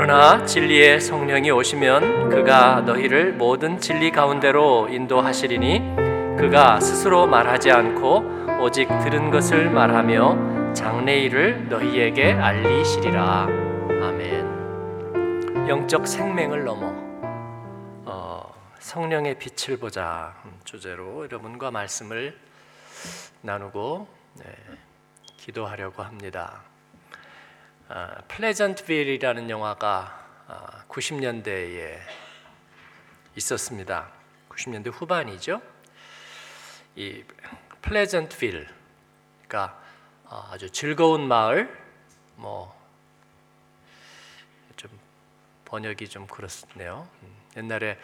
그러나 진리의 성령이 오시면 그가 너희를 모든 진리 가운데로 인도하시리니 그가 스스로 말하지 않고 오직 들은 것을 말하며 장래일을 너희에게 알리시리라. 아멘. 영적 생명을 넘어 어, 성령의 빛을 보자 주제로 여러분과 말씀을 나누고 네, 기도하려고 합니다. 아, 플레전트빌이라는 영화가 아, 90년대에 있었습니다. 90년대 후반이죠. 이 플레전트빌, 그러니까 아, 아주 즐거운 마을, 뭐 좀 번역이 좀 그렇네요. 음, 옛날에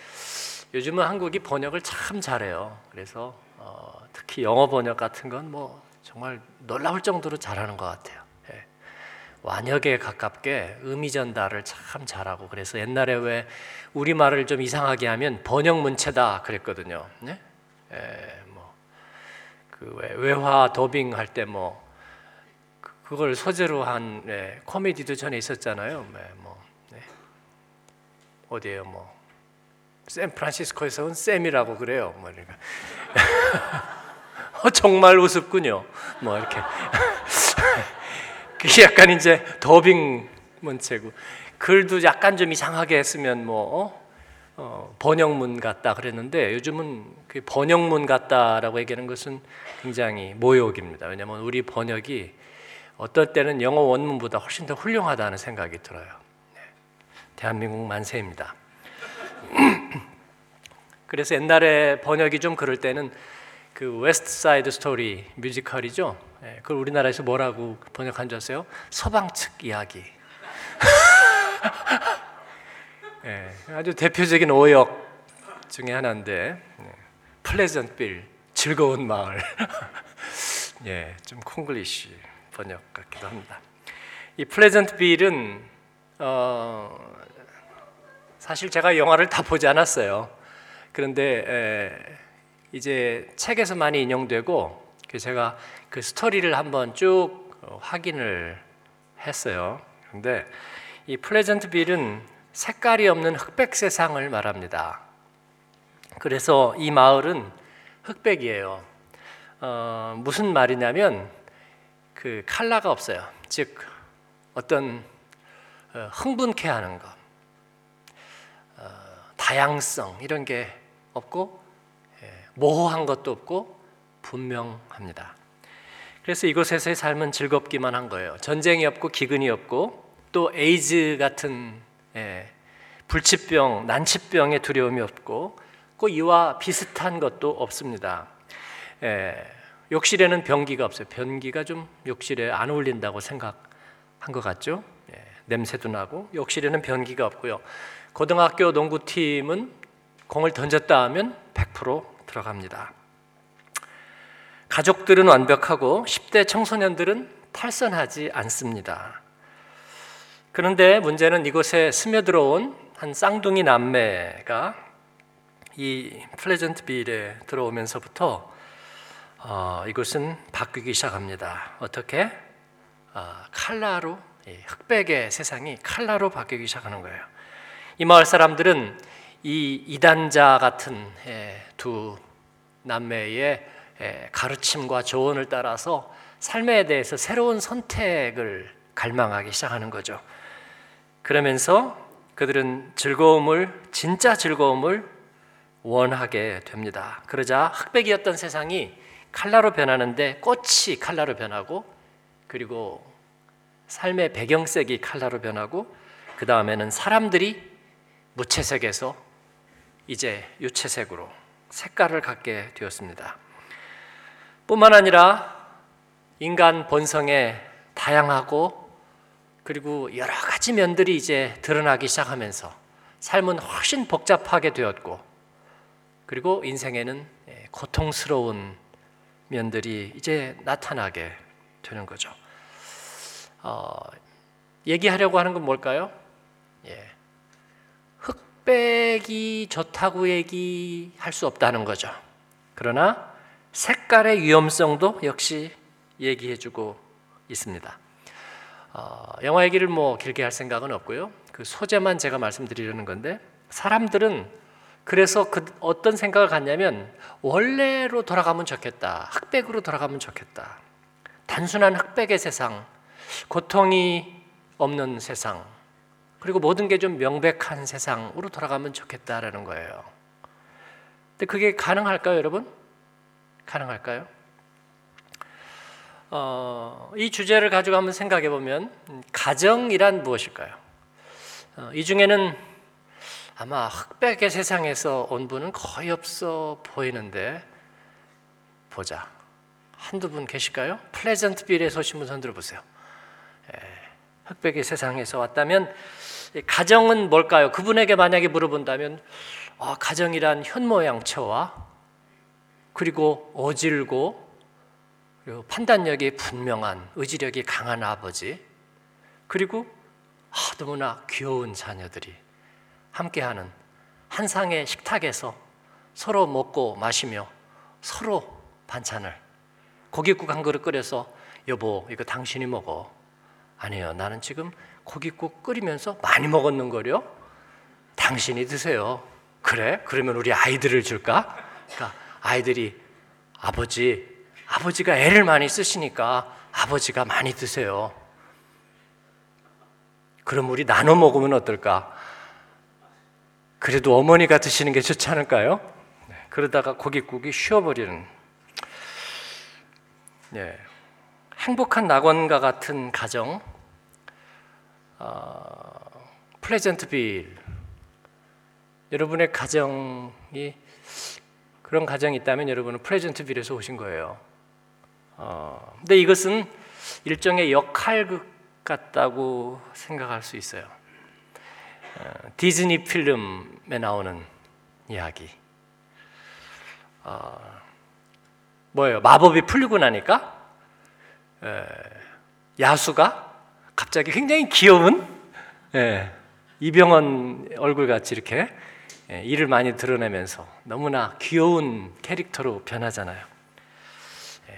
요즘은 한국이 번역을 참 잘해요. 그래서 어, 특히 영어 번역 같은 건 뭐 정말 놀라울 정도로 잘하는 것 같아요. 예. 완역에 가깝게 의미 전달을 참 잘하고 그래서 옛날에 왜 우리 말을 좀 이상하게 하면 번역 문체다 그랬거든요. 네? 예, 뭐그 외화 더빙 할 때 뭐 그걸 소재로 한 네, 코미디도 전에 있었잖아요. 네, 뭐 네. 어디에요, 뭐 샌프란시스코에서 온 쌤이라고 그래요. 뭐 그러니까 어, 정말 우습군요. 뭐 이렇게 그게 약간 이제 더빙 문체고 글도 약간 좀 이상하게 했으면 뭐 어? 어, 번역문 같다 그랬는데 요즘은 그 번역문 같다라고 얘기하는 것은 굉장히 모욕입니다. 왜냐하면 우리 번역이 어떨 때는 영어 원문보다 훨씬 더 훌륭하다는 생각이 들어요. 네. 대한민국 만세입니다. 그래서 옛날에 번역이 좀 그럴 때는 그 West Side Story 뮤지컬이죠. 예, 그걸 우리나라에서 뭐라고 번역한 줄 아세요? 서방 측 이야기. 예, 아주 대표적인 오역 중에 하나인데 예, Pleasantville 즐거운 마을. 예, 좀 콩글리시 번역 같기도 합니다. 이 Pleasantville은 어, 사실 제가 영화를 다 보지 않았어요. 그런데 에, 이제 책에서 많이 인용되고 제가 그 스토리를 한번 쭉 어, 확인을 했어요. 그런데 이 플레전트 빌은 색깔이 없는 흑백 세상을 말합니다. 그래서 이 마을은 흑백이에요. 어, 무슨 말이냐면 그 칼라가 없어요. 즉 어떤 어, 흥분케 하는 것, 어, 다양성 이런 게 없고 예, 모호한 것도 없고 분명합니다. 그래서 이곳에서의 삶은 즐겁기만 한 거예요. 전쟁이 없고 기근이 없고 또 에이즈 같은 예, 불치병, 난치병의 두려움이 없고 꼭 이와 비슷한 것도 없습니다. 예, 욕실에는 변기가 없어요. 변기가 좀 욕실에 안 어울린다고 생각한 것 같죠? 예, 냄새도 나고 욕실에는 변기가 없고요. 고등학교 농구팀은 공을 던졌다 하면 100% 들어갑니다. 가족들은 완벽하고 10대 청소년들은 탈선하지 않습니다. 그런데 문제는 이곳에 스며들어온 한 쌍둥이 남매가 이 플레전트 빌에 들어오면서부터 어, 이곳은 바뀌기 시작합니다. 어떻게? 어, 칼라로 흑백의 세상이 칼라로 바뀌기 시작하는 거예요. 이 마을 사람들은 이 이단자 같은 두 남매의 가르침과 조언을 따라서 삶에 대해서 새로운 선택을 갈망하기 시작하는 거죠. 그러면서 그들은 즐거움을 진짜 즐거움을 원하게 됩니다. 그러자 흑백이었던 세상이 칼라로 변하는데 꽃이 칼라로 변하고 그리고 삶의 배경색이 칼라로 변하고 그 다음에는 사람들이 무채색에서 이제 유채색으로 색깔을 갖게 되었습니다. 뿐만 아니라 인간 본성의 다양하고 그리고 여러 가지 면들이 이제 드러나기 시작하면서 삶은 훨씬 복잡하게 되었고 그리고 인생에는 고통스러운 면들이 이제 나타나게 되는 거죠. 어, 얘기하려고 하는 건 뭘까요? 예. 흑백이 좋다고 얘기할 수 없다는 거죠. 그러나 색깔의 위험성도 역시 얘기해주고 있습니다. 어, 영화 얘기를 뭐 길게 할 생각은 없고요. 그 소재만 제가 말씀드리려는 건데 사람들은 그래서 그 어떤 생각을 갖냐면 원래로 돌아가면 좋겠다. 흑백으로 돌아가면 좋겠다. 단순한 흑백의 세상, 고통이 없는 세상, 그리고 모든 게 좀 명백한 세상으로 돌아가면 좋겠다라는 거예요. 근데 그게 가능할까요, 여러분? 가능할까요? 어, 이 주제를 가지고 한번 생각해 보면 가정이란 무엇일까요? 어, 이 중에는 아마 흑백의 세상에서 온 분은 거의 없어 보이는데 보자. 한두 분 계실까요? 플레전트빌에서 오신 분 손들어 보세요. 예, 흑백의 세상에서 왔다면 가정은 뭘까요? 그분에게 만약에 물어본다면 어, 가정이란 현모양처와 그리고 어질고 그리고 판단력이 분명한 의지력이 강한 아버지 그리고 아, 너무나 귀여운 자녀들이 함께하는 한 상의 식탁에서 서로 먹고 마시며 서로 반찬을 고깃국 한 그릇 끓여서 여보 이거 당신이 먹어 아니요 나는 지금 고깃국 끓이면서 많이 먹었는 거요? 당신이 드세요. 그래? 그러면 우리 아이들을 줄까? 그러니까 아이들이 아버지 아버지가 애를 많이 쓰시니까 아버지가 많이 드세요. 그럼 우리 나눠 먹으면 어떨까? 그래도 어머니가 드시는 게 좋지 않을까요? 네, 그러다가 고깃국이 쉬어버리는. 네, 행복한 낙원과 같은 가정 어, 플레젠트빌 여러분의 가정이 그런 가정이 있다면 여러분은 플레젠트빌에서 오신 거예요. 어, 근데 이것은 일종의 역할극 같다고 생각할 수 있어요. 어, 디즈니 필름에 나오는 이야기. 어, 뭐예요? 마법이 풀리고 나니까 에, 야수가 갑자기 굉장히 귀여운 예, 이병헌 얼굴 같이 이렇게 예, 이를 많이 드러내면서 너무나 귀여운 캐릭터로 변하잖아요. 예,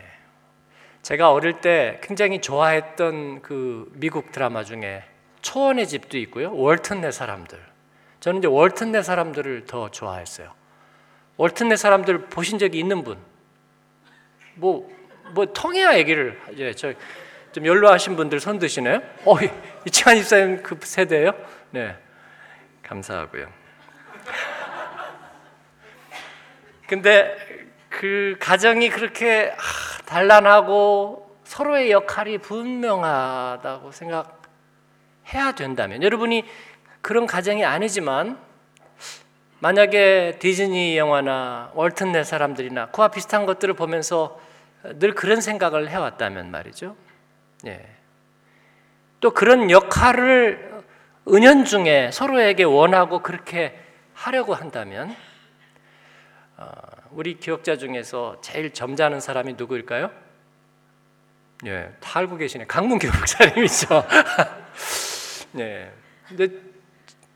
제가 어릴 때 굉장히 좋아했던 그 미국 드라마 중에 초원의 집도 있고요. 월튼 내 사람들. 저는 이제 월튼 내 사람들을 더 좋아했어요. 월튼 내 사람들 보신 적이 있는 분? 뭐, 뭐 통해야 얘기를 이제 저 좀 연로하신 분들 손 드시네요. 어, 이치한 입사님 그 세대예요? 네, 감사하고요. 근데 그 가정이 그렇게 단란하고 서로의 역할이 분명하다고 생각. 해야 된다면 여러분이 그런 가정이 아니지만 만약에 디즈니 영화나 월튼 내 사람들이나 그와 비슷한 것들을 보면서 늘 그런 생각을 해왔다면 말이죠. 예. 또 그런 역할을 은연중에 서로에게 원하고 그렇게 하려고 한다면 어, 우리 기억자 중에서 제일 점잖은 사람이 누구일까요? 예, 다 알고 계시네. 강문 교육사님이죠. 네. 근데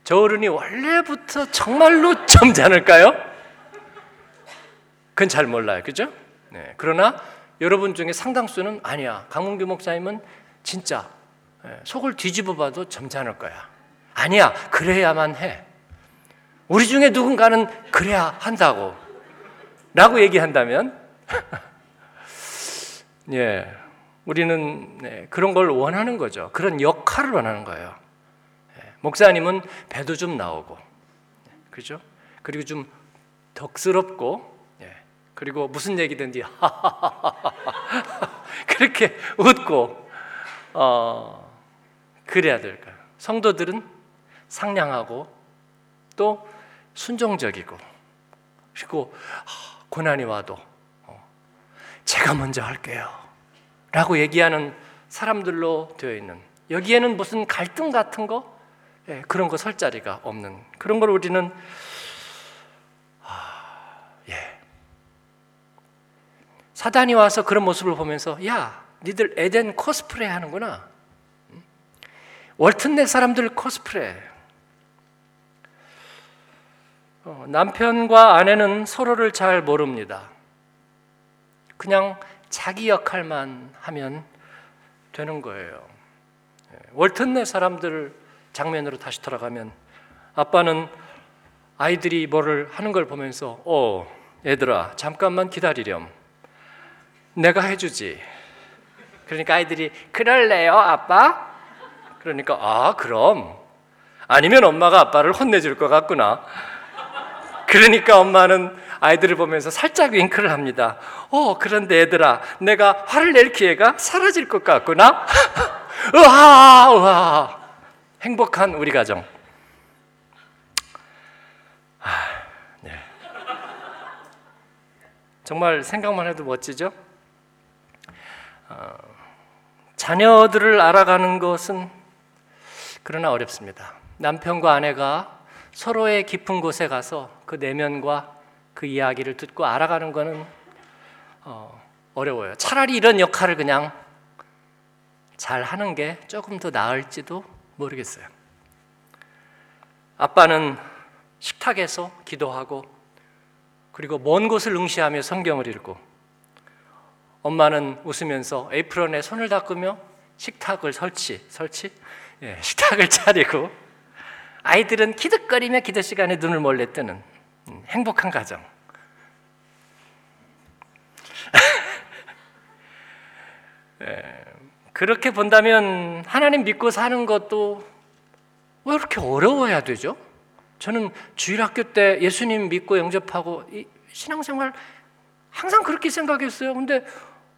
저 어른이 원래부터 정말로 점잖을까요? 그건 잘 몰라요. 그죠? 네. 그러나 여러분 중에 상당수는 아니야. 강문규 목사님은 진짜 예, 속을 뒤집어 봐도 점잖을 거야. 아니야. 그래야만 해. 우리 중에 누군가는 그래야 한다고. 라고 얘기한다면 예. 우리는 네, 그런 걸 원하는 거죠. 그런 역할을 원하는 거예요. 목사님은 배도 좀 나오고, 그죠? 그리고 좀 덕스럽고, 예. 그리고 무슨 얘기든지 그렇게 웃고, 어, 그래야 될까요? 성도들은 상냥하고 또 순종적이고, 그리고 고난이 와도 어, 제가 먼저 할게요. 라고 얘기하는 사람들로 되어 있는 여기에는 무슨 갈등 같은 거 예, 그런 거 설 자리가 없는 그런 걸 우리는 아, 예. 사단이 와서 그런 모습을 보면서 야 니들 에덴 코스프레 하는구나. 월튼넷 사람들 코스프레. 어, 남편과 아내는 서로를 잘 모릅니다. 그냥 자기 역할만 하면 되는 거예요. 월튼내 사람들 장면으로 다시 돌아가면 아빠는 아이들이 뭐를 하는 걸 보면서 어 얘들아 잠깐만 기다리렴 내가 해주지 그러니까 아이들이 그럴래요 아빠 그러니까 아 그럼 아니면 엄마가 아빠를 혼내줄 것 같구나 그러니까 엄마는 아이들을 보면서 살짝 윙크를 합니다. 어, 그런데 얘들아, 내가 화를 낼 기회가 사라질 것 같구나? 으하, 으하. 행복한 우리 가정. 아, 네. 정말 생각만 해도 멋지죠? 어, 자녀들을 알아가는 것은 그러나 어렵습니다. 남편과 아내가 서로의 깊은 곳에 가서 그 내면과 그 이야기를 듣고 알아가는 것은 어, 어려워요. 차라리 이런 역할을 그냥 잘 하는 게 조금 더 나을지도 모르겠어요. 아빠는 식탁에서 기도하고 그리고 먼 곳을 응시하며 성경을 읽고 엄마는 웃으면서 에이프런에 손을 닦으며 식탁을 설치 설치 예, 식탁을 차리고 아이들은 기득거리며 기도 시간에 눈을 몰래 뜨는 음, 행복한 가정. 예, 그렇게 본다면 하나님 믿고 사는 것도 왜 이렇게 어려워야 되죠? 저는 주일학교 때 예수님 믿고 영접하고 신앙생활 항상 그렇게 생각했어요. 근데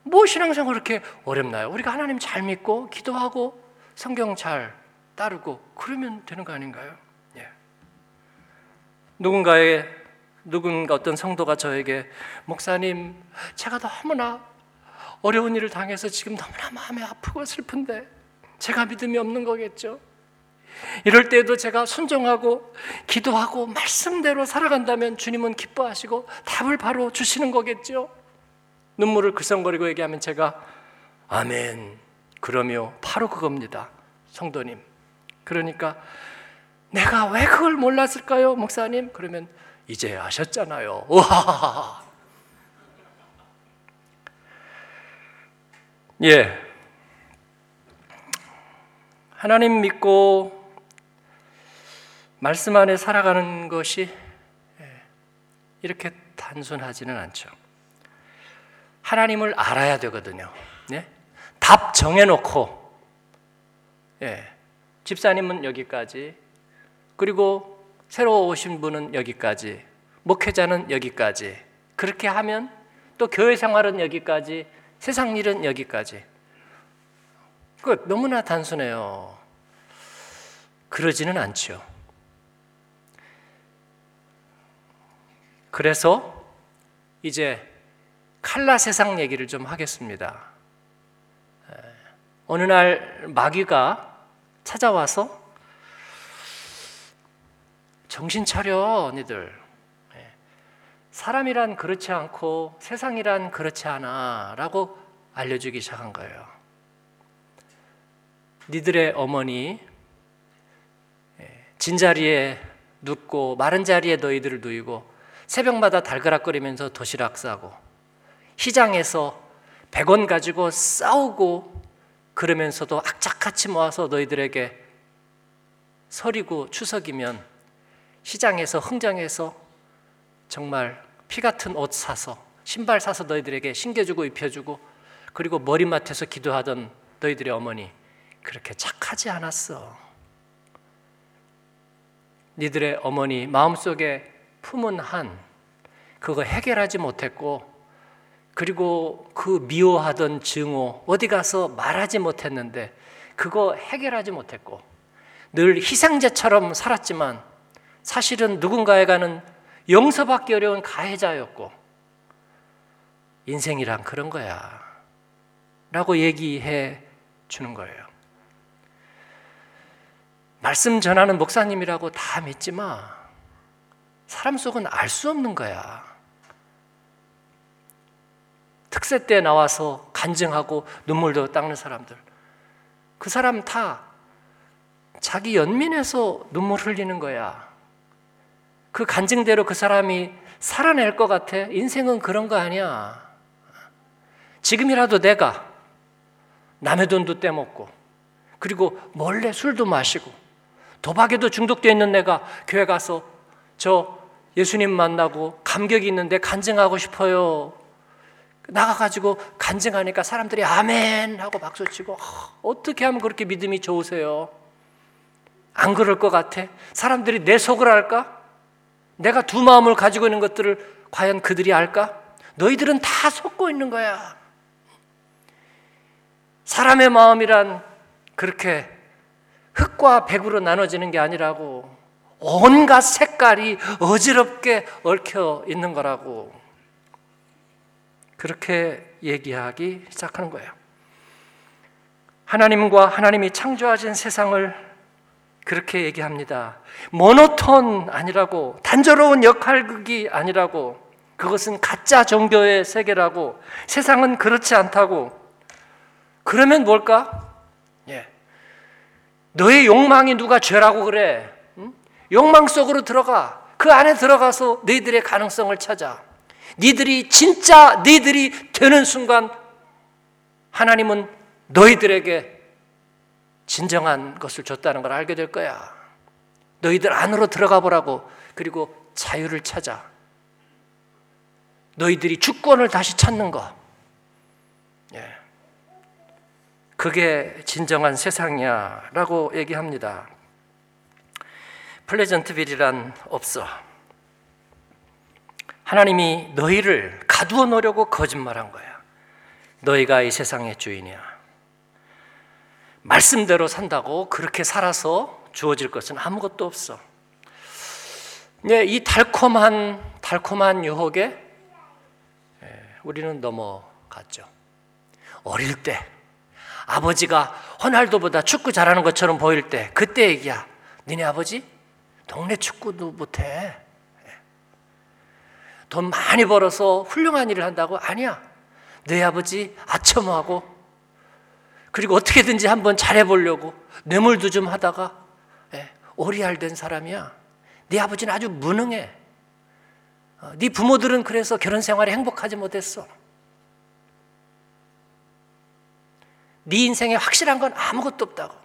뭐 신앙생활 그렇게 어렵나요? 우리가 하나님 잘 믿고 기도하고 성경 잘 따르고 그러면 되는 거 아닌가요? 예. 누군가의 누군가 어떤 성도가 저에게 목사님 제가 너무나 어려운 일을 당해서 지금 너무나 마음이 아프고 슬픈데 제가 믿음이 없는 거겠죠. 이럴 때도 제가 순종하고 기도하고 말씀대로 살아간다면 주님은 기뻐하시고 답을 바로 주시는 거겠죠. 눈물을 글썽거리고 얘기하면 제가 아멘 그러며 바로 그겁니다. 성도님. 그러니까 내가 왜 그걸 몰랐을까요, 목사님? 그러면 이제 아셨잖아요. 와. 예. 하나님 믿고 말씀 안에 살아가는 것이 예, 이렇게 단순하지는 않죠. 하나님을 알아야 되거든요. 예? 답 정해놓고, 예. 집사님은 여기까지, 그리고 새로 오신 분은 여기까지, 목회자는 여기까지. 그렇게 하면 또 교회 생활은 여기까지, 세상 일은 여기까지. 그 너무나 단순해요. 그러지는 않죠. 그래서 이제 칼라 세상 얘기를 좀 하겠습니다. 어느 날 마귀가 찾아와서 정신 차려, 니들. 사람이란 그렇지 않고 세상이란 그렇지 않아 라고 알려주기 시작한 거예요. 니들의 어머니 진 자리에 눕고 마른 자리에 너희들을 누이고 새벽마다 달그락거리면서 도시락 싸고 시장에서 100원 가지고 싸우고 그러면서도 악착같이 모아서 너희들에게 설이고 추석이면 시장에서 흥정해서 정말 피 같은 옷 사서 신발 사서 너희들에게 신겨주고 입혀주고 그리고 머리맡에서 기도하던 너희들의 어머니 그렇게 착하지 않았어. 니들의 어머니 마음속에 품은 한 그거 해결하지 못했고 그리고 그 미워하던 증오 어디 가서 말하지 못했는데 그거 해결하지 못했고 늘 희생자처럼 살았지만 사실은 누군가에가는 용서받기 어려운 가해자였고 인생이란 그런 거야 라고 얘기해 주는 거예요. 말씀 전하는 목사님이라고 다 믿지 마. 사람 속은 알 수 없는 거야. 특세 때 나와서 간증하고 눈물도 닦는 사람들. 그 사람 다 자기 연민에서 눈물 흘리는 거야. 그 간증대로 그 사람이 살아낼 것 같아? 인생은 그런 거 아니야. 지금이라도 내가 남의 돈도 떼먹고 그리고 몰래 술도 마시고 도박에도 중독되어 있는 내가 교회 가서 저 예수님 만나고 감격이 있는데 간증하고 싶어요. 나가가지고 간증하니까 사람들이 아멘 하고 박수치고 어떻게 하면 그렇게 믿음이 좋으세요? 안 그럴 것 같아? 사람들이 내 속을 알까? 내가 두 마음을 가지고 있는 것들을 과연 그들이 알까? 너희들은 다 속고 있는 거야. 사람의 마음이란 그렇게 흙과 백으로 나눠지는 게 아니라고 온갖 색깔이 어지럽게 얽혀 있는 거라고 그렇게 얘기하기 시작하는 거예요. 하나님과 하나님이 창조하신 세상을 그렇게 얘기합니다. 모노톤 아니라고, 단조로운 역할극이 아니라고, 그것은 가짜 종교의 세계라고, 세상은 그렇지 않다고. 그러면 뭘까? 예. 너의 욕망이 누가 죄라고 그래? 응? 욕망 속으로 들어가. 그 안에 들어가서 너희들의 가능성을 찾아. 니들이 진짜 너희들이 되는 순간 하나님은 너희들에게 진정한 것을 줬다는 걸 알게 될 거야. 너희들 안으로 들어가 보라고. 그리고 자유를 찾아. 너희들이 주권을 다시 찾는 거. 예. 그게 진정한 세상이야라고 얘기합니다. 플레전트빌이란 없어. 하나님이 너희를 가두어 놓으려고 거짓말한 거야. 너희가 이 세상의 주인이야. 말씀대로 산다고 그렇게 살아서 주어질 것은 아무것도 없어. 네, 이 달콤한 달콤한 유혹에 예, 우리는 넘어갔죠. 어릴 때 아버지가 호날두보다 축구 잘하는 것처럼 보일 때 그때 얘기야. 니네 아버지 동네 축구도 못해. 예. 돈 많이 벌어서 훌륭한 일을 한다고 아니야. 내 아버지 아첨하고 그리고 어떻게든지 한번 잘해보려고 뇌물도 좀 하다가 예, 오리알된 사람이야. 네 아버지는 아주 무능해. 어, 네 부모들은 그래서 결혼 생활에 행복하지 못했어. 네 인생에 확실한 건 아무것도 없다고.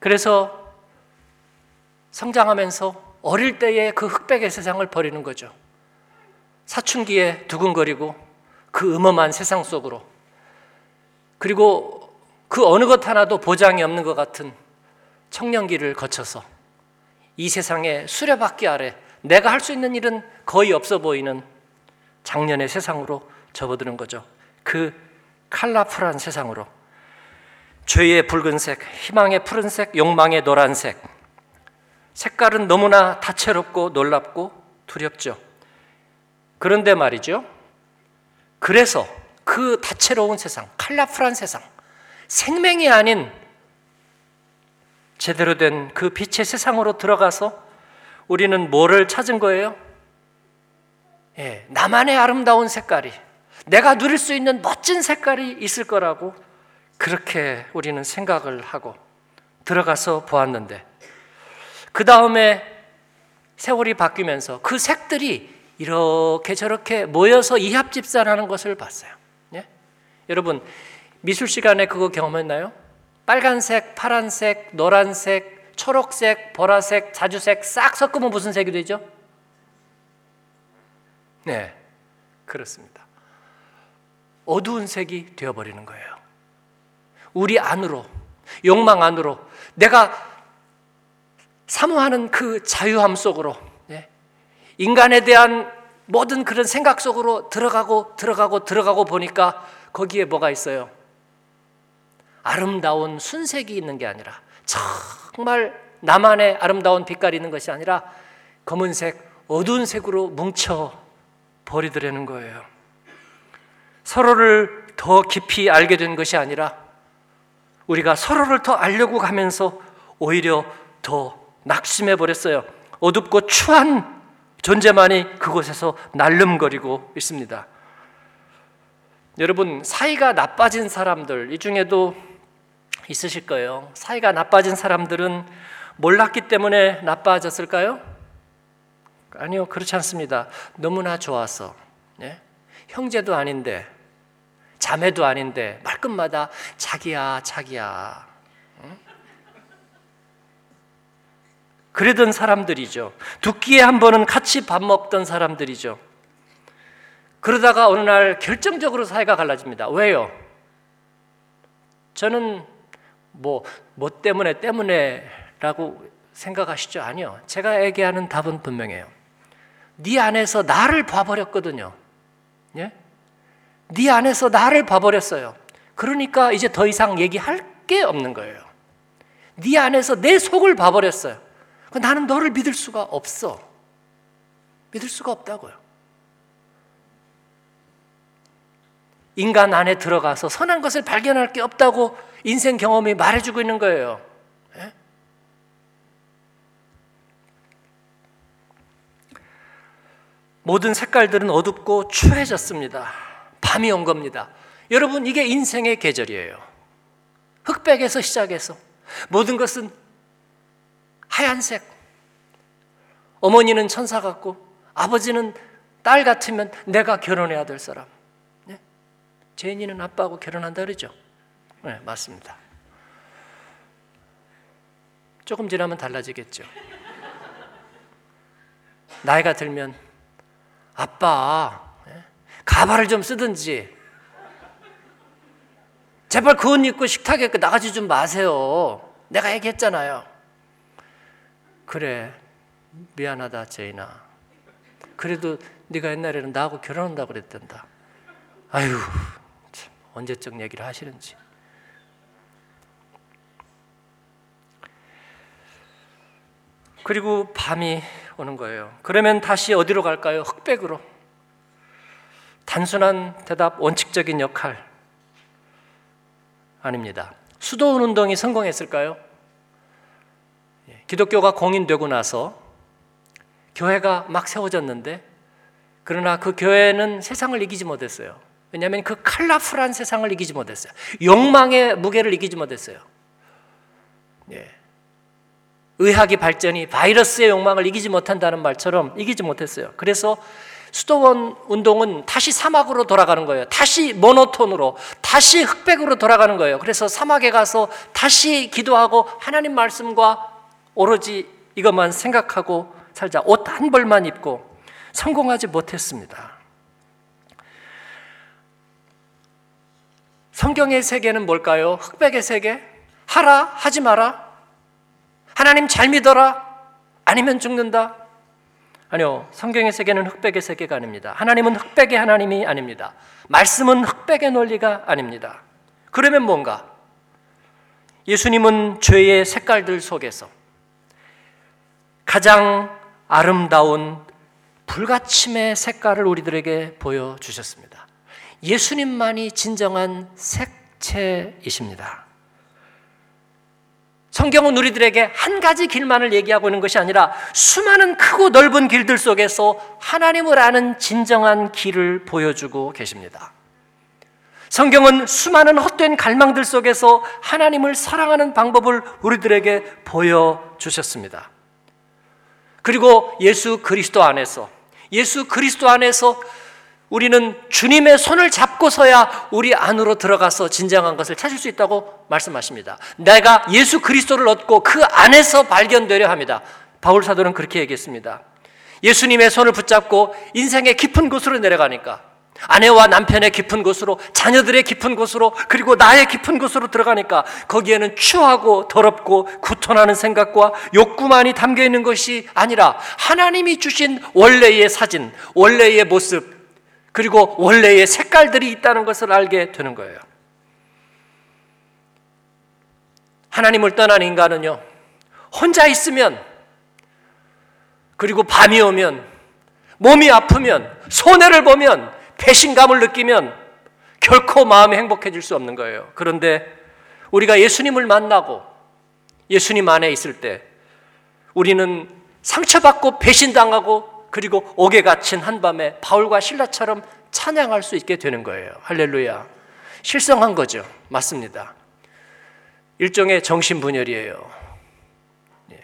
그래서 성장하면서 어릴 때의 그 흑백의 세상을 버리는 거죠. 사춘기에 두근거리고 그 음험한 세상 속으로 그리고 그 어느 것 하나도 보장이 없는 것 같은 청년기를 거쳐서 이 세상의 수레바퀴 아래 내가 할 수 있는 일은 거의 없어 보이는 작년의 세상으로 접어드는 거죠. 그 칼라풀한 세상으로 죄의 붉은색, 희망의 푸른색, 욕망의 노란색. 색깔은 너무나 다채롭고 놀랍고 두렵죠. 그런데 말이죠. 그래서 그 다채로운 세상, 칼라풀한 세상, 생명이 아닌 제대로 된 그 빛의 세상으로 들어가서 우리는 뭐를 찾은 거예요? 예, 나만의 아름다운 색깔이, 내가 누릴 수 있는 멋진 색깔이 있을 거라고 그렇게 우리는 생각을 하고 들어가서 보았는데, 그 다음에 세월이 바뀌면서 그 색들이 이렇게 저렇게 모여서 이합집산하는 것을 봤어요. 예? 여러분 미술 시간에 그거 경험했나요? 빨간색, 파란색, 노란색, 초록색, 보라색, 자주색 싹 섞으면 무슨 색이 되죠? 네, 그렇습니다. 어두운 색이 되어버리는 거예요. 우리 안으로, 욕망 안으로, 내가 사모하는 그 자유함 속으로 인간에 대한 모든 그런 생각 속으로 들어가고 들어가고 들어가고 보니까 거기에 뭐가 있어요? 아름다운 순색이 있는 게 아니라 정말 나만의 아름다운 빛깔이 있는 것이 아니라 검은색, 어두운 색으로 뭉쳐 버리더라는 거예요. 서로를 더 깊이 알게 된 것이 아니라 우리가 서로를 더 알려고 가면서 오히려 더 낙심해 버렸어요. 어둡고 추한 존재만이 그곳에서 날름거리고 있습니다. 여러분, 사이가 나빠진 사람들, 이 중에도 있으실 거예요. 사이가 나빠진 사람들은 몰랐기 때문에 나빠졌을까요? 아니요, 그렇지 않습니다. 너무나 좋아서. 네? 형제도 아닌데 자매도 아닌데 말끝마다 자기야 자기야 응? 그러던 사람들이죠. 두 끼에 한 번은 같이 밥 먹던 사람들이죠. 그러다가 어느 날 결정적으로 사이가 갈라집니다. 왜요? 저는 뭐, 뭐 때문에 때문에라고 생각하시죠? 아니요. 제가 얘기하는 답은 분명해요. 네 안에서 나를 봐버렸거든요. 예? 네 안에서 나를 봐버렸어요. 그러니까 이제 더 이상 얘기할 게 없는 거예요. 네 안에서 내 속을 봐버렸어요. 나는 너를 믿을 수가 없어. 믿을 수가 없다고요. 인간 안에 들어가서 선한 것을 발견할 게 없다고 인생 경험이 말해주고 있는 거예요. 예? 모든 색깔들은 어둡고 추해졌습니다. 밤이 온 겁니다. 여러분, 이게 인생의 계절이에요. 흑백에서 시작해서 모든 것은 하얀색. 어머니는 천사 같고 아버지는 딸 같으면 내가 결혼해야 될 사람. 네? 제인이는 아빠하고 결혼한다 그러죠? 네, 맞습니다. 조금 지나면 달라지겠죠. 나이가 들면 아빠 네? 가발을 좀 쓰든지 제발 그 옷 입고 식탁에 나가지 좀 마세요. 내가 얘기했잖아요. 그래 미안하다 제인아. 그래도 네가 옛날에는 나하고 결혼한다고 그랬단다. 아유 참 언제적 얘기를 하시는지. 그리고 밤이 오는 거예요. 그러면 다시 어디로 갈까요? 흑백으로. 단순한 대답, 원칙적인 역할 아닙니다. 수도원 운동이 성공했을까요? 예, 기독교가 공인되고 나서 교회가 막 세워졌는데 그러나 그 교회는 세상을 이기지 못했어요. 왜냐하면 그 칼라풀한 세상을 이기지 못했어요. 욕망의 무게를 이기지 못했어요. 예. 의학의 발전이 바이러스의 욕망을 이기지 못한다는 말처럼 이기지 못했어요. 그래서 수도원 운동은 다시 사막으로 돌아가는 거예요. 다시 모노톤으로, 다시 흑백으로 돌아가는 거예요. 그래서 사막에 가서 다시 기도하고 하나님 말씀과 오로지 이것만 생각하고 살자. 옷 한 벌만 입고 성공하지 못했습니다. 성경의 세계는 뭘까요? 흑백의 세계? 하라, 하지 마라. 하나님 잘 믿어라. 아니면 죽는다. 아니요. 성경의 세계는 흑백의 세계가 아닙니다. 하나님은 흑백의 하나님이 아닙니다. 말씀은 흑백의 논리가 아닙니다. 그러면 뭔가? 예수님은 죄의 색깔들 속에서 가장 아름다운 불가침의 색깔을 우리들에게 보여주셨습니다. 예수님만이 진정한 색채이십니다. 성경은 우리들에게 한 가지 길만을 얘기하고 있는 것이 아니라 수많은 크고 넓은 길들 속에서 하나님을 아는 진정한 길을 보여주고 계십니다. 성경은 수많은 헛된 갈망들 속에서 하나님을 사랑하는 방법을 우리들에게 보여주셨습니다. 그리고 예수 그리스도 안에서, 예수 그리스도 안에서 우리는 주님의 손을 잡고서야 우리 안으로 들어가서 진정한 것을 찾을 수 있다고 말씀하십니다. 내가 예수 그리스도를 얻고 그 안에서 발견되려 합니다. 바울 사도는 그렇게 얘기했습니다. 예수님의 손을 붙잡고 인생의 깊은 곳으로 내려가니까 아내와 남편의 깊은 곳으로 자녀들의 깊은 곳으로 그리고 나의 깊은 곳으로 들어가니까 거기에는 추하고 더럽고 구토나는 생각과 욕구만이 담겨 있는 것이 아니라 하나님이 주신 원래의 사진, 원래의 모습, 그리고 원래의 색깔들이 있다는 것을 알게 되는 거예요. 하나님을 떠난 인간은요, 혼자 있으면, 그리고 밤이 오면, 몸이 아프면, 손해를 보면, 배신감을 느끼면, 결코 마음이 행복해질 수 없는 거예요. 그런데 우리가 예수님을 만나고, 예수님 안에 있을 때, 우리는 상처받고 배신당하고 그리고 옥에 갇힌 한밤에 바울과 신라처럼 찬양할 수 있게 되는 거예요. 할렐루야. 실성한 거죠. 맞습니다. 일종의 정신분열이에요. 예.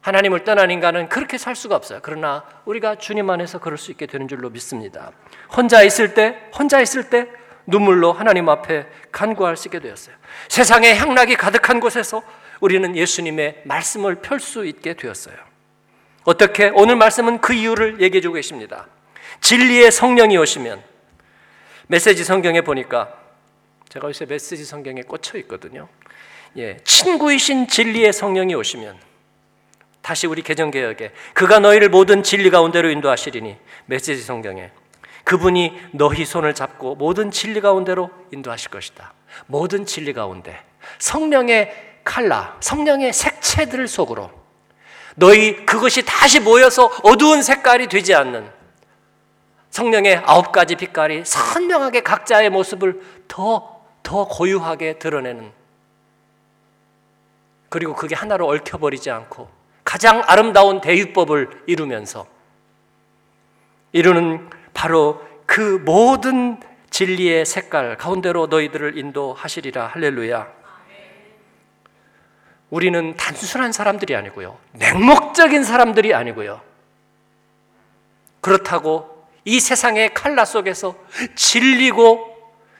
하나님을 떠난 인간은 그렇게 살 수가 없어요. 그러나 우리가 주님 안에서 그럴 수 있게 되는 줄로 믿습니다. 혼자 있을 때, 혼자 있을 때 눈물로 하나님 앞에 간구할 수 있게 되었어요. 세상에 향락이 가득한 곳에서 우리는 예수님의 말씀을 펼 수 있게 되었어요. 어떻게 오늘 말씀은 그 이유를 얘기해 주고 계십니다. 진리의 성령이 오시면 메시지 성경에 보니까 제가 요새 메시지 성경에 꽂혀 있거든요. 예, 친구이신 진리의 성령이 오시면 다시 우리 개정 개혁에 그가 너희를 모든 진리 가운데로 인도하시리니 메시지 성경에 그분이 너희 손을 잡고 모든 진리 가운데로 인도하실 것이다. 모든 진리 가운데 성령의 칼라, 성령의 색채들 속으로 너희 그것이 다시 모여서 어두운 색깔이 되지 않는 성령의 아홉 가지 빛깔이 선명하게 각자의 모습을 더, 더 고유하게 드러내는 그리고 그게 하나로 얽혀버리지 않고 가장 아름다운 대유법을 이루면서 이루는 바로 그 모든 진리의 색깔 가운데로 너희들을 인도하시리라 할렐루야. 우리는 단순한 사람들이 아니고요. 맹목적인 사람들이 아니고요. 그렇다고 이 세상의 칼라 속에서 질리고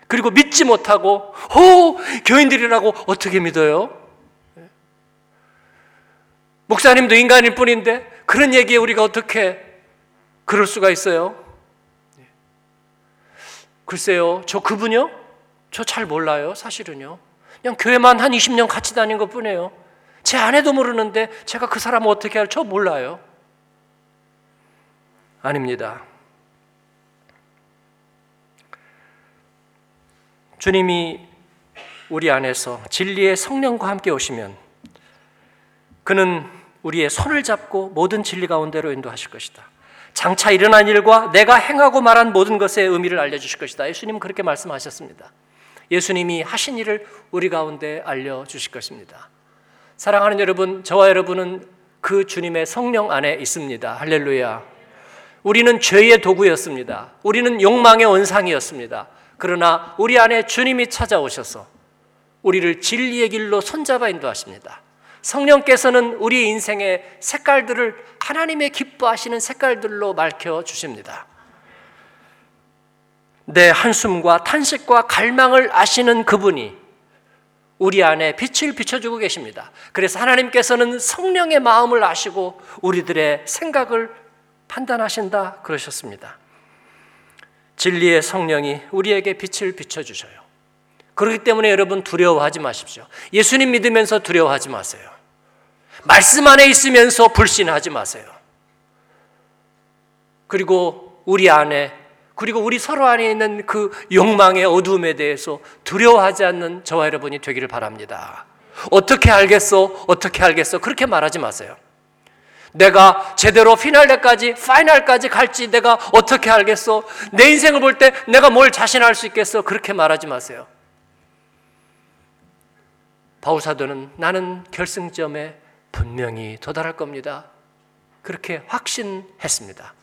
그리고 믿지 못하고 호 교인들이라고 어떻게 믿어요? 목사님도 인간일 뿐인데 그런 얘기에 우리가 어떻게 그럴 수가 있어요? 글쎄요, 저 그분요? 저 잘 몰라요, 사실은요. 그냥 교회만 한 20년 같이 다닌 것 뿐이에요. 제 아내도 모르는데 제가 그 사람을 어떻게 할 저 몰라요. 아닙니다. 주님이 우리 안에서 진리의 성령과 함께 오시면 그는 우리의 손을 잡고 모든 진리 가운데로 인도하실 것이다. 장차 일어난 일과 내가 행하고 말한 모든 것의 의미를 알려주실 것이다. 예수님은 그렇게 말씀하셨습니다. 예수님이 하신 일을 우리 가운데 알려주실 것입니다. 사랑하는 여러분, 저와 여러분은 그 주님의 성령 안에 있습니다. 할렐루야. 우리는 죄의 도구였습니다. 우리는 욕망의 원상이었습니다. 그러나 우리 안에 주님이 찾아오셔서 우리를 진리의 길로 손잡아 인도하십니다. 성령께서는 우리 인생의 색깔들을 하나님의 기뻐하시는 색깔들로 밝혀 주십니다. 내 한숨과 탄식과 갈망을 아시는 그분이 우리 안에 빛을 비춰주고 계십니다. 그래서 하나님께서는 성령의 마음을 아시고 우리들의 생각을 판단하신다 그러셨습니다. 진리의 성령이 우리에게 빛을 비춰주셔요. 그렇기 때문에 여러분 두려워하지 마십시오. 예수님 믿으면서 두려워하지 마세요. 말씀 안에 있으면서 불신하지 마세요. 그리고 우리 안에 그리고 우리 서로 안에 있는 그 욕망의 어둠에 대해서 두려워하지 않는 저와 여러분이 되기를 바랍니다. 어떻게 알겠어? 어떻게 알겠어? 그렇게 말하지 마세요. 내가 제대로 피날레까지, 파이널까지 갈지 내가 어떻게 알겠어? 내 인생을 볼 때 내가 뭘 자신할 수 있겠어? 그렇게 말하지 마세요. 바울사도는 나는 결승점에 분명히 도달할 겁니다. 그렇게 확신했습니다.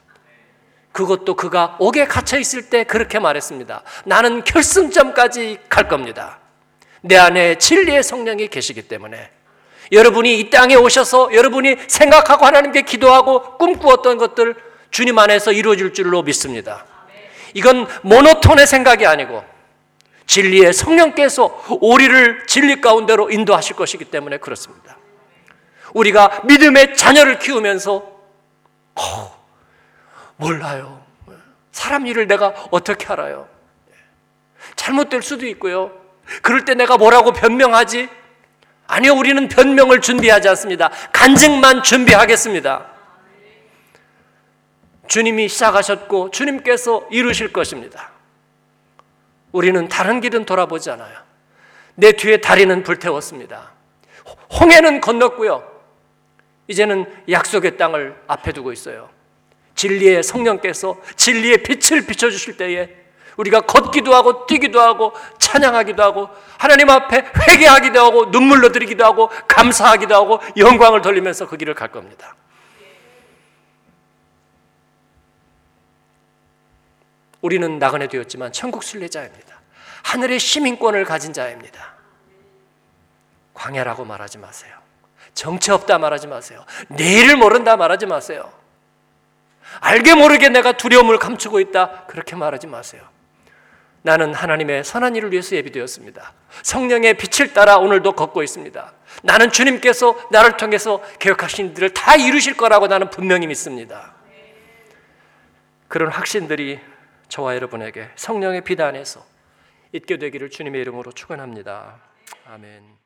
그것도 그가 옥에 갇혀 있을 때 그렇게 말했습니다. 나는 결승점까지 갈 겁니다. 내 안에 진리의 성령이 계시기 때문에 여러분이 이 땅에 오셔서 여러분이 생각하고 하나님께 기도하고 꿈꾸었던 것들 주님 안에서 이루어질 줄로 믿습니다. 이건 모노톤의 생각이 아니고 진리의 성령께서 우리를 진리 가운데로 인도하실 것이기 때문에 그렇습니다. 우리가 믿음의 자녀를 키우면서 어, 몰라요. 사람 일을 내가 어떻게 알아요? 잘못될 수도 있고요. 그럴 때 내가 뭐라고 변명하지? 아니요, 우리는 변명을 준비하지 않습니다. 간증만 준비하겠습니다. 주님이 시작하셨고 주님께서 이루실 것입니다. 우리는 다른 길은 돌아보지 않아요. 내 뒤에 다리는 불태웠습니다. 홍해는 건넜고요. 이제는 약속의 땅을 앞에 두고 있어요. 진리의 성령께서 진리의 빛을 비춰주실 때에 우리가 걷기도 하고 뛰기도 하고 찬양하기도 하고 하나님 앞에 회개하기도 하고 눈물로 드리기도 하고 감사하기도 하고 영광을 돌리면서 그 길을 갈 겁니다. 우리는 나그네 되었지만 천국 순례자입니다. 하늘의 시민권을 가진 자입니다. 광야라고 말하지 마세요. 정체 없다 말하지 마세요. 내일을 모른다 말하지 마세요. 알게 모르게 내가 두려움을 감추고 있다 그렇게 말하지 마세요. 나는 하나님의 선한 일을 위해서 예비되었습니다. 성령의 빛을 따라 오늘도 걷고 있습니다. 나는 주님께서 나를 통해서 계획하신 일들을 다 이루실 거라고 나는 분명히 믿습니다. 그런 확신들이 저와 여러분에게 성령의 빛 안에서 있게 되기를 주님의 이름으로 축원합니다. 아멘.